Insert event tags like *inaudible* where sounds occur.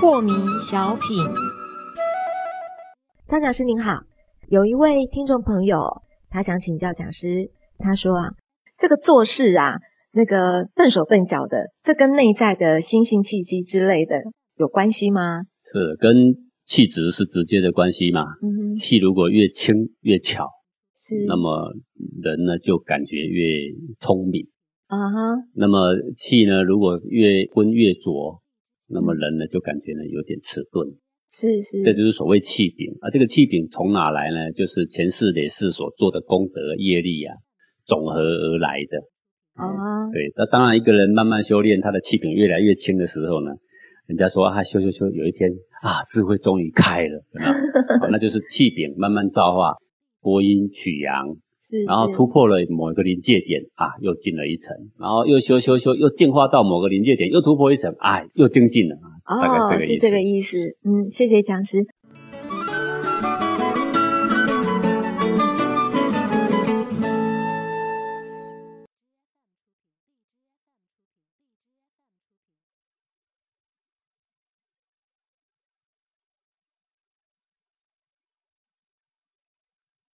破迷小品。张讲师您好，有一位听众朋友，他想请教讲师，他说啊，这个做事啊，那个笨手笨脚的，这跟内在的心性气机之类的有关系吗？是跟气质是直接的关系嘛？嗯哼，气如果越轻越巧，是，那么人呢就感觉越聪明。啊哈，那么气呢，如果越昏越浊，那么人呢就感觉呢有点迟钝。是是，这就是所谓气柄啊。这个气柄从哪来呢？就是前世累世所做的功德业力啊，总和而来的。啊，对，那当然一个人慢慢修炼，他的气柄越来越轻的时候呢，人家说啊，修修修，有一天啊，智慧终于开了，有 *laughs* 那就是气柄慢慢造化，播音取阳，是，然后突破了某一个临界点啊，又进了一层，然后又修修修，又进化到某个临界点，又突破一层，哎，又精进了啊，大概哦。是这个意思。嗯，谢谢讲师。